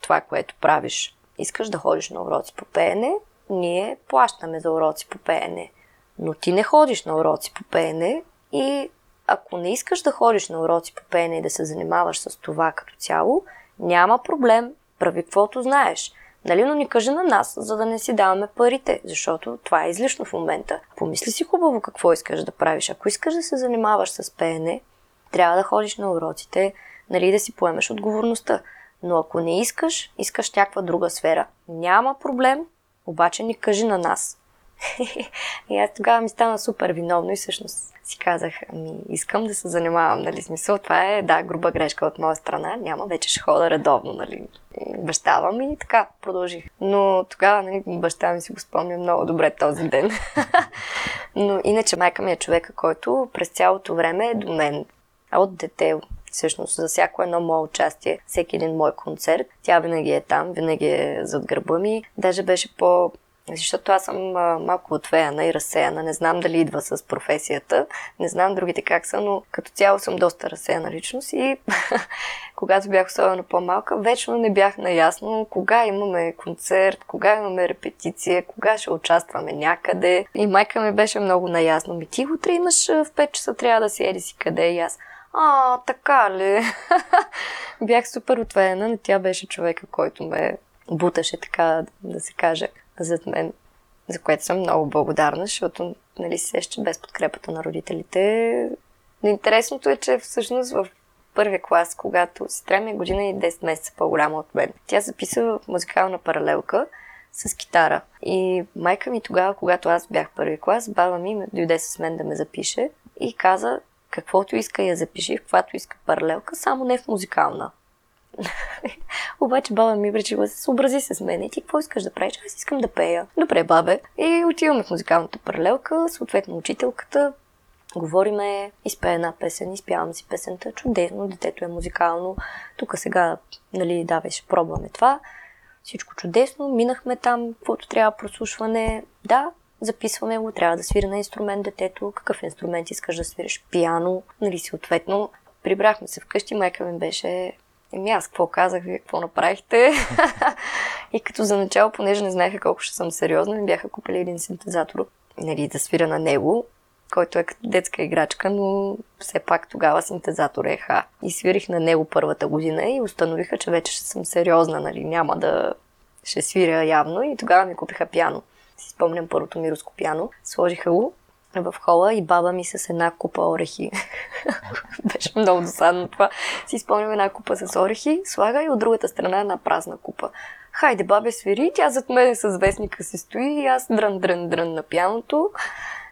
това, което правиш. Искаш да ходиш на уроци по пеене, ние плащаме за уроци по пеене. Но ти не ходиш на уроци по пеене и ако не искаш да ходиш на уроци по пеене и да се занимаваш с това като цяло, няма проблем, прави каквото знаеш. Нали, но ни кажи на нас, за да не си даваме парите, защото това е излишно в момента. Помисли си хубаво какво искаш да правиш. Ако искаш да се занимаваш с пеене, трябва да ходиш на уроците, нали, да си поемеш отговорността. Но ако не искаш, искаш някаква друга сфера. Няма проблем, обаче ни кажи на нас. <laughs> и аз тогава ми стана супер виновно и всъщност си казах, ами искам да се занимавам, нали, смисъл, това е, да, груба грешка от моя страна, няма, вече ще хода редовно, нали, бащавам и така продължих. Но тогава, нали, баща ми си го спомня много добре този ден. <laughs> Но иначе майка ми е човека, който през цялото време е до мен. А от дете, всъщност за всяко едно мое участие, всеки един мой концерт, тя винаги е там, винаги е зад гърба ми. Даже беше по защото аз съм а, малко отвеяна и разсеяна. Не знам дали идва с професията. Не знам другите как са, но като цяло съм доста разсеяна личност и <laughs> когато бях особено по-малка, вечно не бях наясно кога имаме концерт, кога имаме репетиция, кога ще участваме някъде. И майка ми беше много наясно. Ми ти утре имаш в 5 часа, трябва да си еди си къде и аз. А, така ли? <laughs> бях супер отвеяна, но тя беше човека, който ме буташе, така да се каже зад мен, за което съм много благодарна, защото нали, се сеща без подкрепата на родителите. Но интересното е, че всъщност в първия клас, когато сестра ми е година и 10 месеца по-голяма от мен, тя записва музикална паралелка с китара. И майка ми тогава, когато аз бях първи клас, баба ми дойде с мен да ме запише и каза, каквото иска я запиши, в каквато иска паралелка, само не в музикална. <laughs> Обаче баба ми решила се съобрази с мен. И ти какво искаш да правиш? Аз искам да пея. Добре, бабе. И отиваме в музикалната паралелка, съответно учителката. Говориме, изпее една песен, изпявам си песента. Чудесно, детето е музикално. Тук сега, нали, да, беше пробваме това. Всичко чудесно, минахме там, каквото трябва прослушване. Да, записваме го, трябва да свири на инструмент детето. Какъв инструмент искаш да свириш? Пиано, нали, съответно. Прибрахме се вкъщи, майка ми беше Еми аз какво казах, вие какво направихте? <laughs> и като за начало, понеже не знаеха колко ще съм сериозна, ми бяха купили един синтезатор, нали, да свира на него, който е като детска играчка, но все пак тогава синтезатор е ха. И свирих на него първата година и установиха, че вече ще съм сериозна, нали, няма да ще свиря явно и тогава ми купиха пяно. Си спомням първото ми руско пяно. Сложиха го в хола и баба ми с една купа орехи. <laughs> Беше много досадно това. Си спомням една купа с орехи, слага и от другата страна една празна купа. Хайде, бабе, свири, тя зад мен с вестника се стои и аз дрън, дрън, дрън на пяното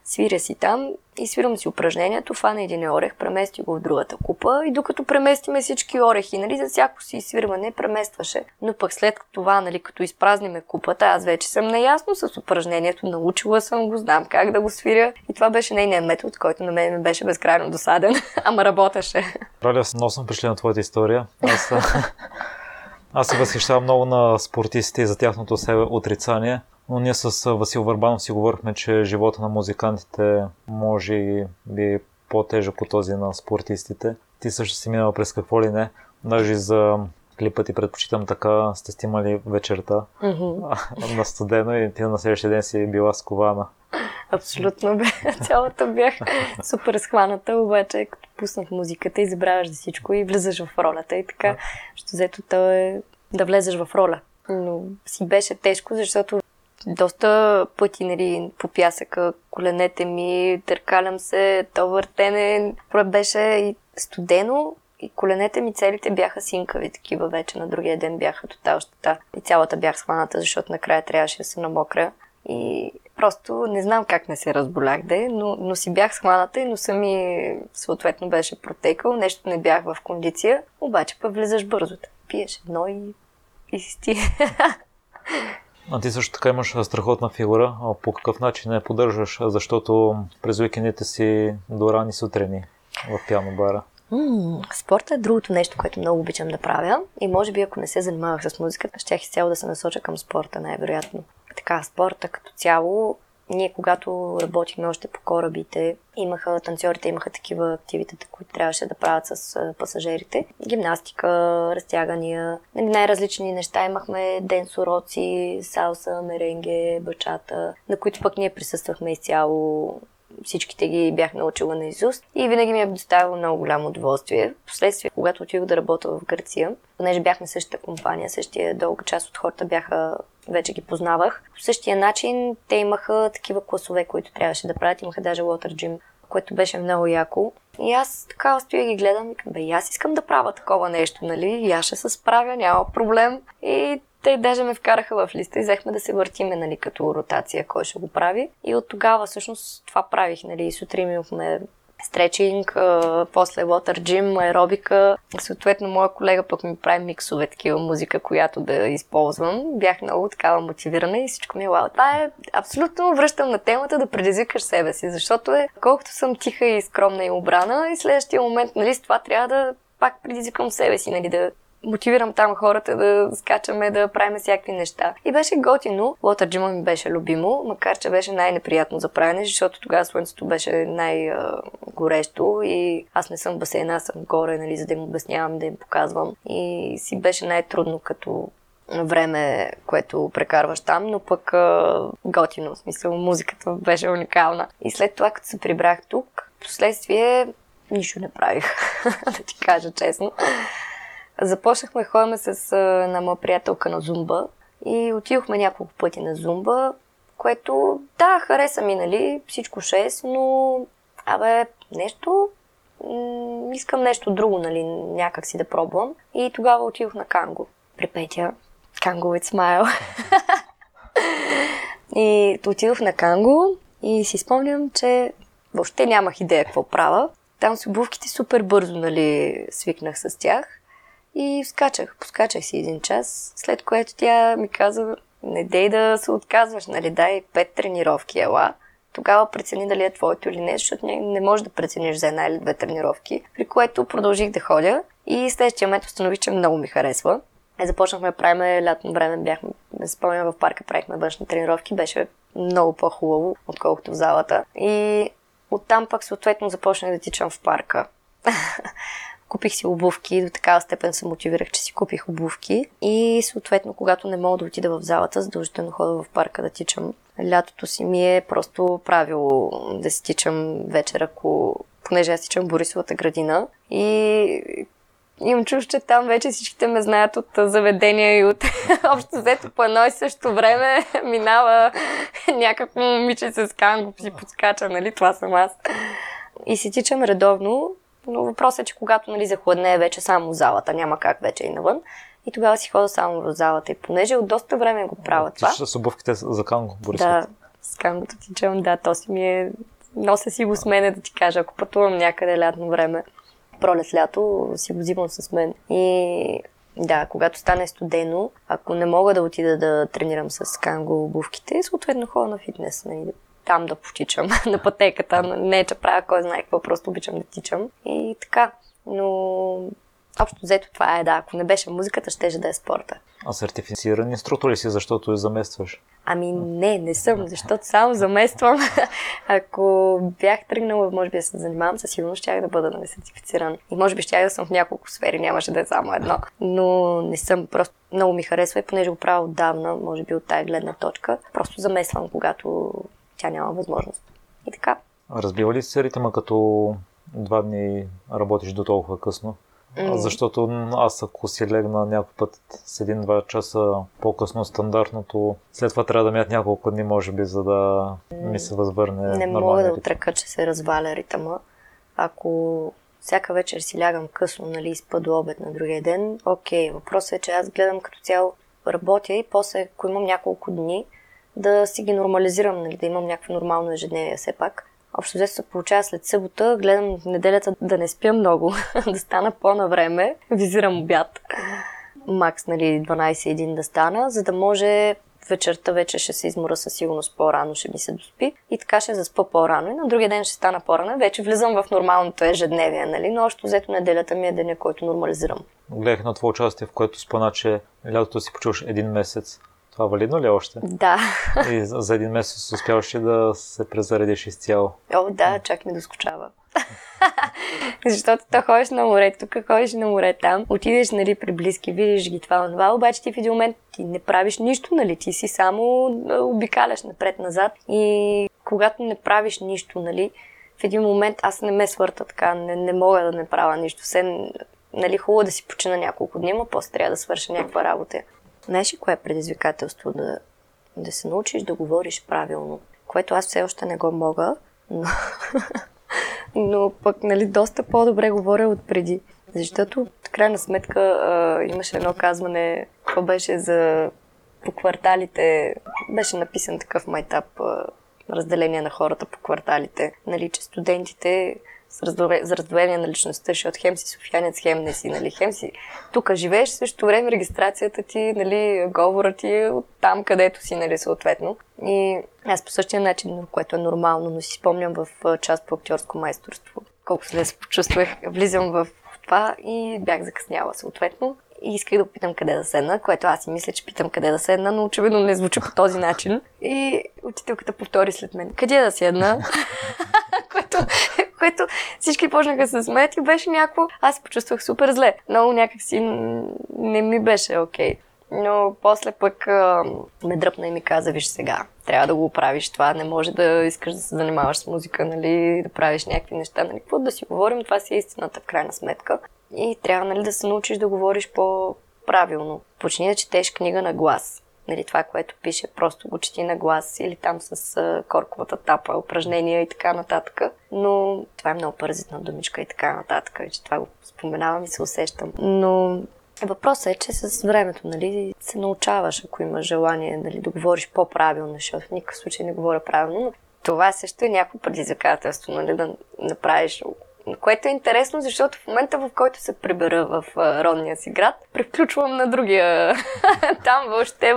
свиря си там и свирам си упражнението, фана един орех, премести го в другата купа и докато преместиме всички орехи, нали, за всяко си свирване преместваше. Но пък след това, нали, като изпразниме купата, аз вече съм наясно с упражнението, научила съм го, знам как да го свиря и това беше нейният метод, който на мен ми беше безкрайно досаден, <laughs> ама работеше. Раля, много съм пришли на твоята история. Аз, <laughs> аз се възхищавам много на спортистите за тяхното себе отрицание. Но ние с Васил Върбанов си говорихме, че живота на музикантите може би по-тежък от този на спортистите. Ти също си минала през какво ли не. Даже за клипа ти предпочитам така, сте снимали вечерта mm-hmm. на студено и ти на следващия ден си била скована. Абсолютно бе. <laughs> Цялата бях супер схваната, обаче като пуснах музиката и забравяш за всичко и влизаш в ролята и така. Що взето то е да влезеш в роля. Но си беше тежко, защото доста пъти нали, по пясъка, коленете ми, търкалям се, то въртене, беше и студено И коленете ми целите бяха синкави, такива вече на другия ден бяха тотал щета. И цялата бях схваната, защото накрая трябваше да се намокря. И просто не знам как не се разболях, де, но, но си бях схваната и носа ми съответно беше протекал. Нещо не бях в кондиция, обаче пък влизаш бързо. Пиеш едно и, и си ти. <laughs> А ти също така имаш страхотна фигура. А по какъв начин я поддържаш? Защото през уикендите си до рани сутрини в пиано бара. Mm, спорта е другото нещо, което много обичам да правя. И може би ако не се занимавах с музиката, щях изцяло да се насоча към спорта, най-вероятно. Така, спорта като цяло ние, когато работихме още по корабите, имаха, танцорите имаха такива активитета, които трябваше да правят с пасажирите. Гимнастика, разтягания, най-различни неща. Имахме ден с уроци, салса, меренге, бачата, на които пък ние присъствахме изцяло всичките ги бях научила на изуст и винаги ми е доставило много голямо удоволствие. Впоследствие, когато отидох да работя в Гърция, понеже бяхме същата компания, същия дълга част от хората бяха, вече ги познавах. По същия начин те имаха такива класове, които трябваше да правят. Имаха даже Water Gym, което беше много яко. И аз така стоя ги гледам и бе, аз искам да правя такова нещо, нали? И аз ще се справя, няма проблем. И те даже ме вкараха в листа и взехме да се въртиме, нали, като ротация, кой ще го прави. И от тогава всъщност това правих, нали, сутрин имахме стречинг, после water gym, аеробика. Съответно, моя колега пък ми прави миксове, такива музика, която да използвам. Бях много такава мотивирана и всичко ми е вау. Това е абсолютно връщам на темата да предизвикаш себе си, защото е колкото съм тиха и скромна и обрана и следващия момент, нали, с това трябва да пак предизвикам себе си, нали, да мотивирам там хората да скачаме, да правим всякакви неща. И беше готино. Лота джима ми беше любимо, макар че беше най-неприятно за правене, защото тогава слънцето беше най-горещо и аз не съм басейна, аз съм горе, нали, за да им обяснявам, да им показвам. И си беше най-трудно като време, което прекарваш там, но пък готино, в смисъл музиката беше уникална. И след това, като се прибрах тук, последствие нищо не правих, <laughs> да ти кажа честно. Започнахме ходим с една моя приятелка на Зумба и отидохме няколко пъти на Зумба, което, да, хареса ми, нали, всичко 6, но, абе, нещо, м- искам нещо друго, нали, някак си да пробвам. И тогава отидох на Канго при Петя. Канго with smile. и отидох на Канго и си спомням, че въобще нямах идея какво правя. Там с обувките супер бързо, нали, свикнах с тях. И скачах, поскачах си един час, след което тя ми каза, не дей да се отказваш, нали, дай пет тренировки, ела. Тогава прецени дали е твоето или не, защото не, не можеш да прецениш за една или две тренировки, при което продължих да ходя и следващия момент установих, че много ми харесва. И започнахме да правим лятно време, бяхме, не спомням, в парка правихме външни тренировки, беше много по-хубаво, отколкото в залата. И оттам пък съответно започнах да тичам в парка. <laughs> Купих си обувки, до такава степен се мотивирах, че си купих обувки и съответно, когато не мога да отида в залата, задължително хода в парка да тичам. Лятото си ми е просто правило да си тичам вечер, ако понеже аз тичам Борисовата градина и имам чуш, че там вече всичките ме знаят от заведения и от <laughs> общо взето по едно и също време <laughs> минава някакво момиче с канго си подскача, нали? Това съм аз. И си тичам редовно но въпросът е, че когато нали, захладне вече само залата, няма как вече и навън. И тогава си хода само в залата. И понеже от доста време го правя това. Ти с обувките за канго, Борис. Да, с кангото тичам, да, то си ми е... Нося си го с мене, да ти кажа, ако пътувам някъде лятно време, пролет-лято, си го взимам с мен. И да, когато стане студено, ако не мога да отида да тренирам с канго обувките, съответно ходя на фитнес, нали, там да потичам <laughs> на пътеката. Не, че правя кой знае какво, просто обичам да тичам. И така. Но общо взето това е, да. Ако не беше музиката, щеше да е спорта. А сертифициран инструктор ли си, защото я заместваш? Ами не, не съм, защото само замествам. <laughs> Ако бях тръгнала, може би да се занимавам, със сигурност щях да бъда сертифициран. И може би щях да съм в няколко сфери, нямаше да е само едно. Но не съм, просто много ми харесва и понеже го правя отдавна, може би от тази гледна точка, просто замествам, когато тя няма възможност. И така. Разбива ли се ритъма, като два дни работиш до толкова късно? Mm. Защото аз ако си легна някой път с един-два часа по-късно стандартното, след това трябва да мят няколко дни, може би, за да ми се възвърне Не мога да отрека, че се разваля ритъма. Ако всяка вечер си лягам късно, нали, спа до обед на другия ден, окей. Въпросът е, че аз гледам като цяло работя и после, ако имам няколко дни, да си ги нормализирам, нали, да имам някакво нормално ежедневие все пак. Общо взето се получава след събота, гледам неделята да не спя много, <laughs> да стана по-навреме, визирам обяд. Макс, нали, 12-1 да стана, за да може вечерта вече ще се измора със сигурност по-рано, ще ми се доспи и така ще заспа по-рано и на другия ден ще стана по-рано. Вече влизам в нормалното ежедневие, нали? но още взето неделята ми е деня, който нормализирам. Гледах на това участие, в което спомена, че лятото си почуваш един месец. Това валидно ли е още? Да. И за един месец успяваш ли да се презаредиш изцяло? О, да, чак ми доскочава. <laughs> Защото то ходиш на море, тук ходиш на море там, отидеш нали, при близки, видиш ги това, това, обаче ти в един момент ти не правиш нищо, нали, ти си само обикаляш напред-назад и когато не правиш нищо, нали, в един момент аз не ме свърта така, не, не мога да не правя нищо. Все, нали, хубаво да си почина няколко дни, но после трябва да свърша някаква работа. Знаеш ли кое е предизвикателство да, да се научиш да говориш правилно? Което аз все още не го мога, но, <laughs> но пък нали, доста по-добре говоря от преди. Защото, в крайна сметка, а, имаше едно казване, какво беше за по кварталите, беше написан такъв майтап, а, разделение на хората по кварталите. Нали, че студентите с раздвоение на личността, защото хем си софиянец, хем не си, нали, хем си тук живееш, също време регистрацията ти, нали, говорът ти е от там, където си, нали, съответно. И аз по същия начин, което е нормално, но си спомням в част по актьорско майсторство, колко се се почувствах, влизам в това и бях закъсняла съответно. И исках да опитам къде да седна, което аз си мисля, че питам къде да седна, но очевидно не звучи по този начин. И учителката повтори след мен, къде да седна? <laughs> което, което всички почнаха да се смеят и беше някакво... Аз се почувствах супер зле. Много някакси не ми беше окей. Okay. Но после пък ме дръпна и ми каза, виж сега, трябва да го правиш това, не може да искаш да се занимаваш с музика, нали, да правиш някакви неща, нали, какво да си говорим, това си е истината в крайна сметка. И трябва, нали, да се научиш да говориш по-правилно. Почни да четеш книга на глас нали, това, което пише, просто го чети на глас или там с а, корковата тапа, упражнения и така нататък. Но това е много пързитна думичка и така нататък, и че това го споменавам и се усещам. Но Въпросът е, че с времето нали, се научаваш, ако имаш желание нали, да говориш по-правилно, защото в никакъв случай не говоря правилно, но това също е някакво предизвикателство, нали, да направиш което е интересно, защото в момента, в който се прибера в родния си град, превключвам на другия. <laughs> Там въобще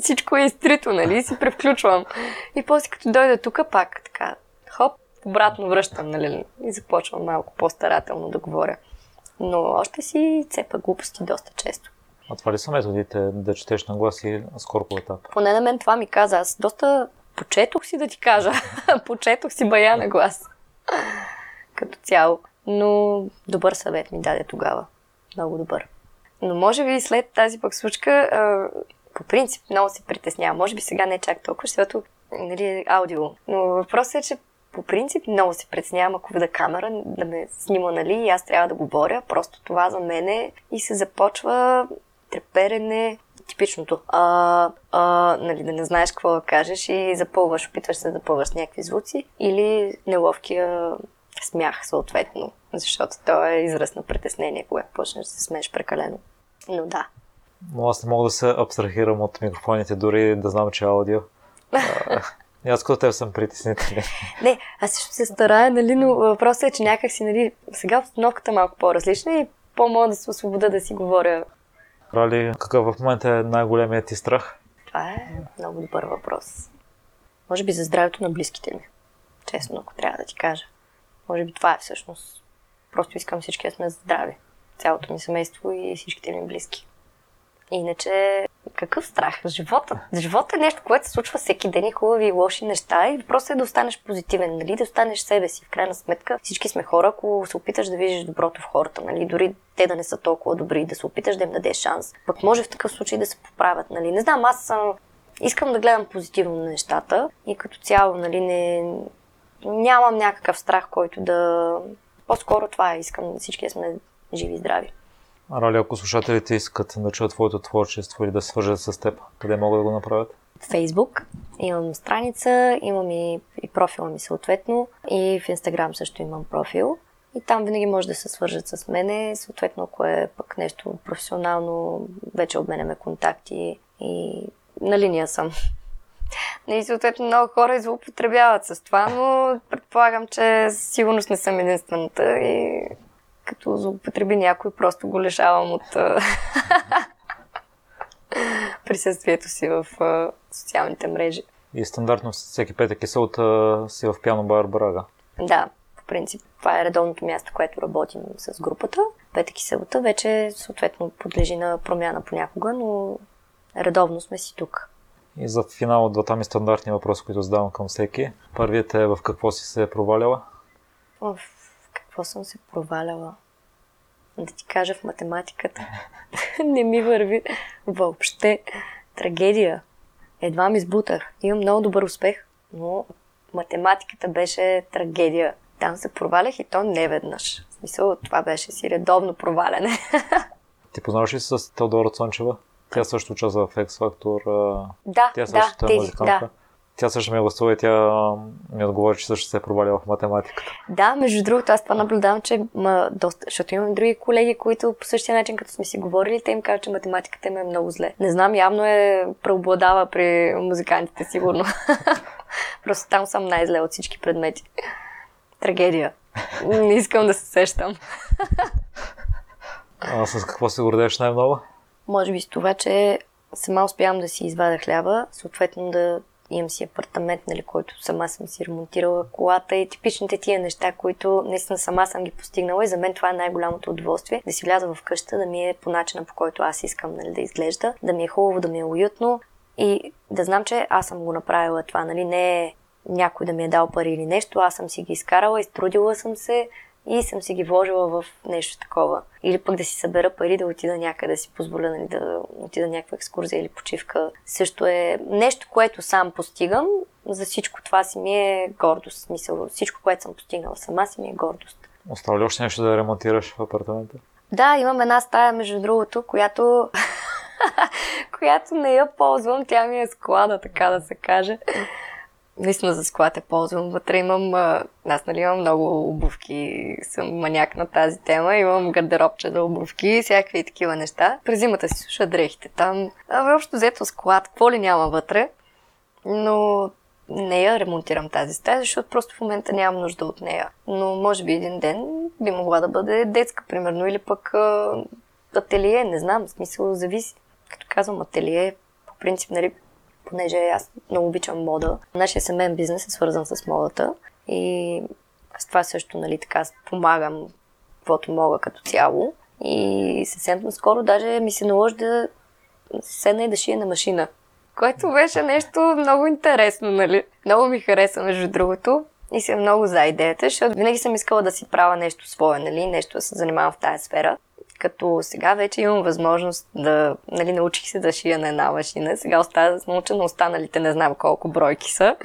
всичко е изтрито, нали? Си превключвам. И после като дойда тук, пак така, хоп, обратно връщам, нали? И започвам малко по-старателно да говоря. Но още си цепа глупости доста често. А това ли са методите да четеш на глас и скоро етап? Поне на мен това ми каза. Аз доста почетох си да ти кажа. <laughs> почетох си бая на глас като цяло. Но добър съвет ми даде тогава. Много добър. Но може би след тази пък случка, по принцип много се притеснявам. Може би сега не чак толкова, защото нали, е аудио. Но въпросът е, че по принцип много се притеснявам, ако видя камера да ме снима, нали, и аз трябва да говоря. Просто това за мен е и се започва треперене, типичното. А, а, нали, да не знаеш какво да кажеш и запълваш, опитваш се да запълваш някакви звуци или неловкия смях съответно, защото то е израз на притеснение, когато почнеш да се смееш прекалено. Но да. Но аз не мога да се абстрахирам от микрофоните, дори да знам, че е аудио. И <laughs> аз като теб съм притеснителен. <laughs> Не, аз също се старая, нали, но въпросът е, че някак си, нали, сега обстановката е малко по-различна и по-мога да се освобода да си говоря. Рали, какъв в момента е най-големият ти страх? Това е много добър въпрос. Може би за здравето на близките ми. Честно, ако трябва да ти кажа. Може би това е всъщност. Просто искам всички да сме здрави. Цялото ми семейство и всичките ми близки. Иначе, какъв страх? Живота. Живота е нещо, което се случва всеки ден и хубави и лоши неща и просто е да останеш позитивен, нали? да останеш себе си. В крайна сметка всички сме хора, ако се опиташ да видиш доброто в хората, нали? дори те да не са толкова добри, да се опиташ да им дадеш шанс. Пък може в такъв случай да се поправят. Нали? Не знам, аз съм... искам да гледам позитивно на нещата и като цяло нали, не, нямам някакъв страх, който да... По-скоро това е. Искам всички да сме живи и здрави. Рали, ако слушателите искат да чуят твоето творчество или да свържат с теб, къде могат да го направят? Фейсбук. Имам страница, имам и, и профила ми съответно. И в Инстаграм също имам профил. И там винаги може да се свържат с мене. Съответно, ако е пък нещо професионално, вече обменяме контакти и на линия съм. И съответно много хора злоупотребяват с това, но предполагам, че сигурност не съм единствената и като злоупотреби някой, просто го лишавам от <laughs> присъствието си в социалните мрежи. И стандартно всеки петък и събота си в пиано бар Брага. Да, по принцип това е редовното място, което работим с групата. Петък и събота вече съответно подлежи на промяна понякога, но редовно сме си тук. И за финал двата ми стандартни въпроси, които задавам към всеки. Първият е в какво си се проваляла? В какво съм се проваляла? Да ти кажа в математиката. <laughs> Не ми върви въобще. Трагедия. Едва ми сбутах. Имам много добър успех, но математиката беше трагедия. Там се провалях и то не веднъж. В смисъл, това беше си редовно проваляне. <laughs> Ти познаваш ли с Теодора Цончева? Тя също участва в X Factor. Да, тя също да, е музикантка. Да. Тя също ми гласува и тя ми отговори, че също се е провалила в математиката. Да, между другото, аз това наблюдавам, че ма, доста, защото имам други колеги, които по същия начин, като сме си говорили, те им казват, че математиката им е много зле. Не знам, явно е преобладава при музикантите, сигурно. <laughs> Просто там съм най-зле от всички предмети. Трагедия. Не искам да се сещам. <laughs> а с какво се гордееш най-много? Може би с това, че сама успявам да си извадя хляба, съответно да имам си апартамент, нали, който сама съм си ремонтирала колата и типичните тия неща, които наистина сама съм ги постигнала и за мен това е най-голямото удоволствие, да си вляза в къща, да ми е по начина по който аз искам нали, да изглежда, да ми е хубаво, да ми е уютно и да знам, че аз съм го направила това, нали, не е някой да ми е дал пари или нещо, аз съм си ги изкарала, изтрудила съм се, и съм си ги вложила в нещо такова. Или пък да си събера пари да отида някъде, да си позволя нали, да отида някаква екскурзия или почивка. Също е нещо, което сам постигам. За всичко това си ми е гордост. Смисъл, всичко, което съм постигнала сама си ми е гордост. Остава ли още нещо да ремонтираш в апартамента? Да, имам една стая, между другото, която <laughs> която не я ползвам. Тя ми е склада, така да се каже наистина за склад е ползвам. Вътре имам, аз нали имам много обувки, съм маняк на тази тема, имам гардеробче за обувки, всякакви такива неща. През зимата си суша дрехите там. А въобще взето склад, какво ли няма вътре, но не я ремонтирам тази стая, защото просто в момента нямам нужда от нея. Но може би един ден би могла да бъде детска, примерно, или пък а, ателие, не знам, смисъл зависи. Като казвам ателие, по принцип, нали, понеже аз много обичам мода. Нашия семейен бизнес е свързан с модата и с това също, нали, така помагам каквото мога като цяло. И съвсем скоро даже ми се наложи да седна и да шия на машина. Което беше нещо много интересно, нали? Много ми хареса, между другото. И съм много за идеята, защото винаги съм искала да си правя нещо свое, нали? Нещо да се занимавам в тази сфера като сега вече имам възможност да, нали, научих се да шия на една машина. Сега остава науча на останалите, не знам колко бройки са.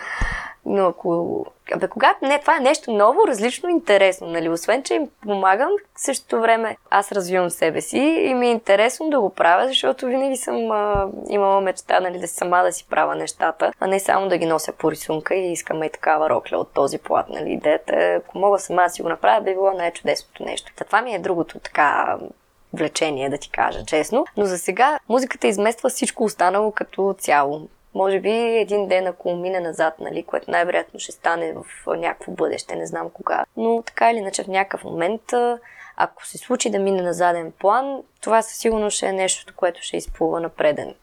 Но ако... Абе, когато... Не, това е нещо ново, различно, интересно, нали? Освен, че им помагам, в същото време аз развивам себе си и ми е интересно да го правя, защото винаги съм а, имала мечта, нали, да сама да си правя нещата, а не само да ги нося по рисунка и искам и такава рокля от този плат, нали? Идеята, ако мога сама да си го направя, би било най-чудесното нещо. Та това ми е другото така влечение, да ти кажа честно. Но за сега музиката измества всичко останало като цяло. Може би един ден, ако мине назад, нали, което най-вероятно ще стане в някакво бъдеще, не знам кога. Но така или иначе в някакъв момент, ако се случи да мине на заден план, това със сигурност ще е нещо, което ще изплува напреден.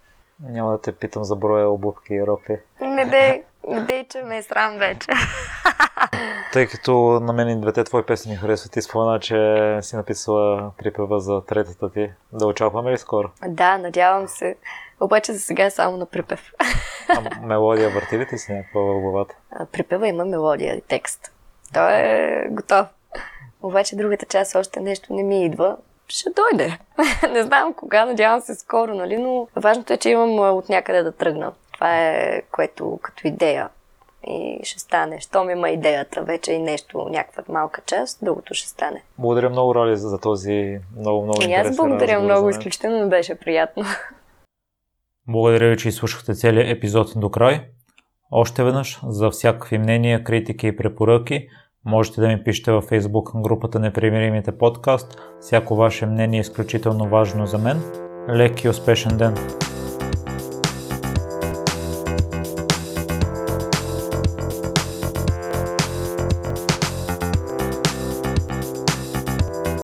Няма да те питам за броя обувки и рокли. Не не дей, че ме е срам вече. <laughs> Тъй като на мен и двете твои песни ми харесват, ти спомена, че си написала припева за третата ти. Да очакваме ли скоро? Да, надявам се. Обаче за сега е само на припев. А мелодия върти ли ти си някаква в главата? Припева има мелодия и текст. Той е готов. Обаче другата част още нещо не ми идва. Ще дойде. <laughs> не знам кога, надявам се скоро, нали, но важното е, че имам от някъде да тръгна. Това е което като идея и ще стане. Щом има идеята вече и нещо, някаква малка част, другото ще стане. Благодаря много, Роли, за този много, много интересен И аз благодаря много, изключително беше приятно. Благодаря ви, че изслушахте целият епизод до край. Още веднъж, за всякакви мнения, критики и препоръки, Можете да ми пишете във Facebook групата Непримиримите подкаст. Всяко ваше мнение е изключително важно за мен. Лек и успешен ден!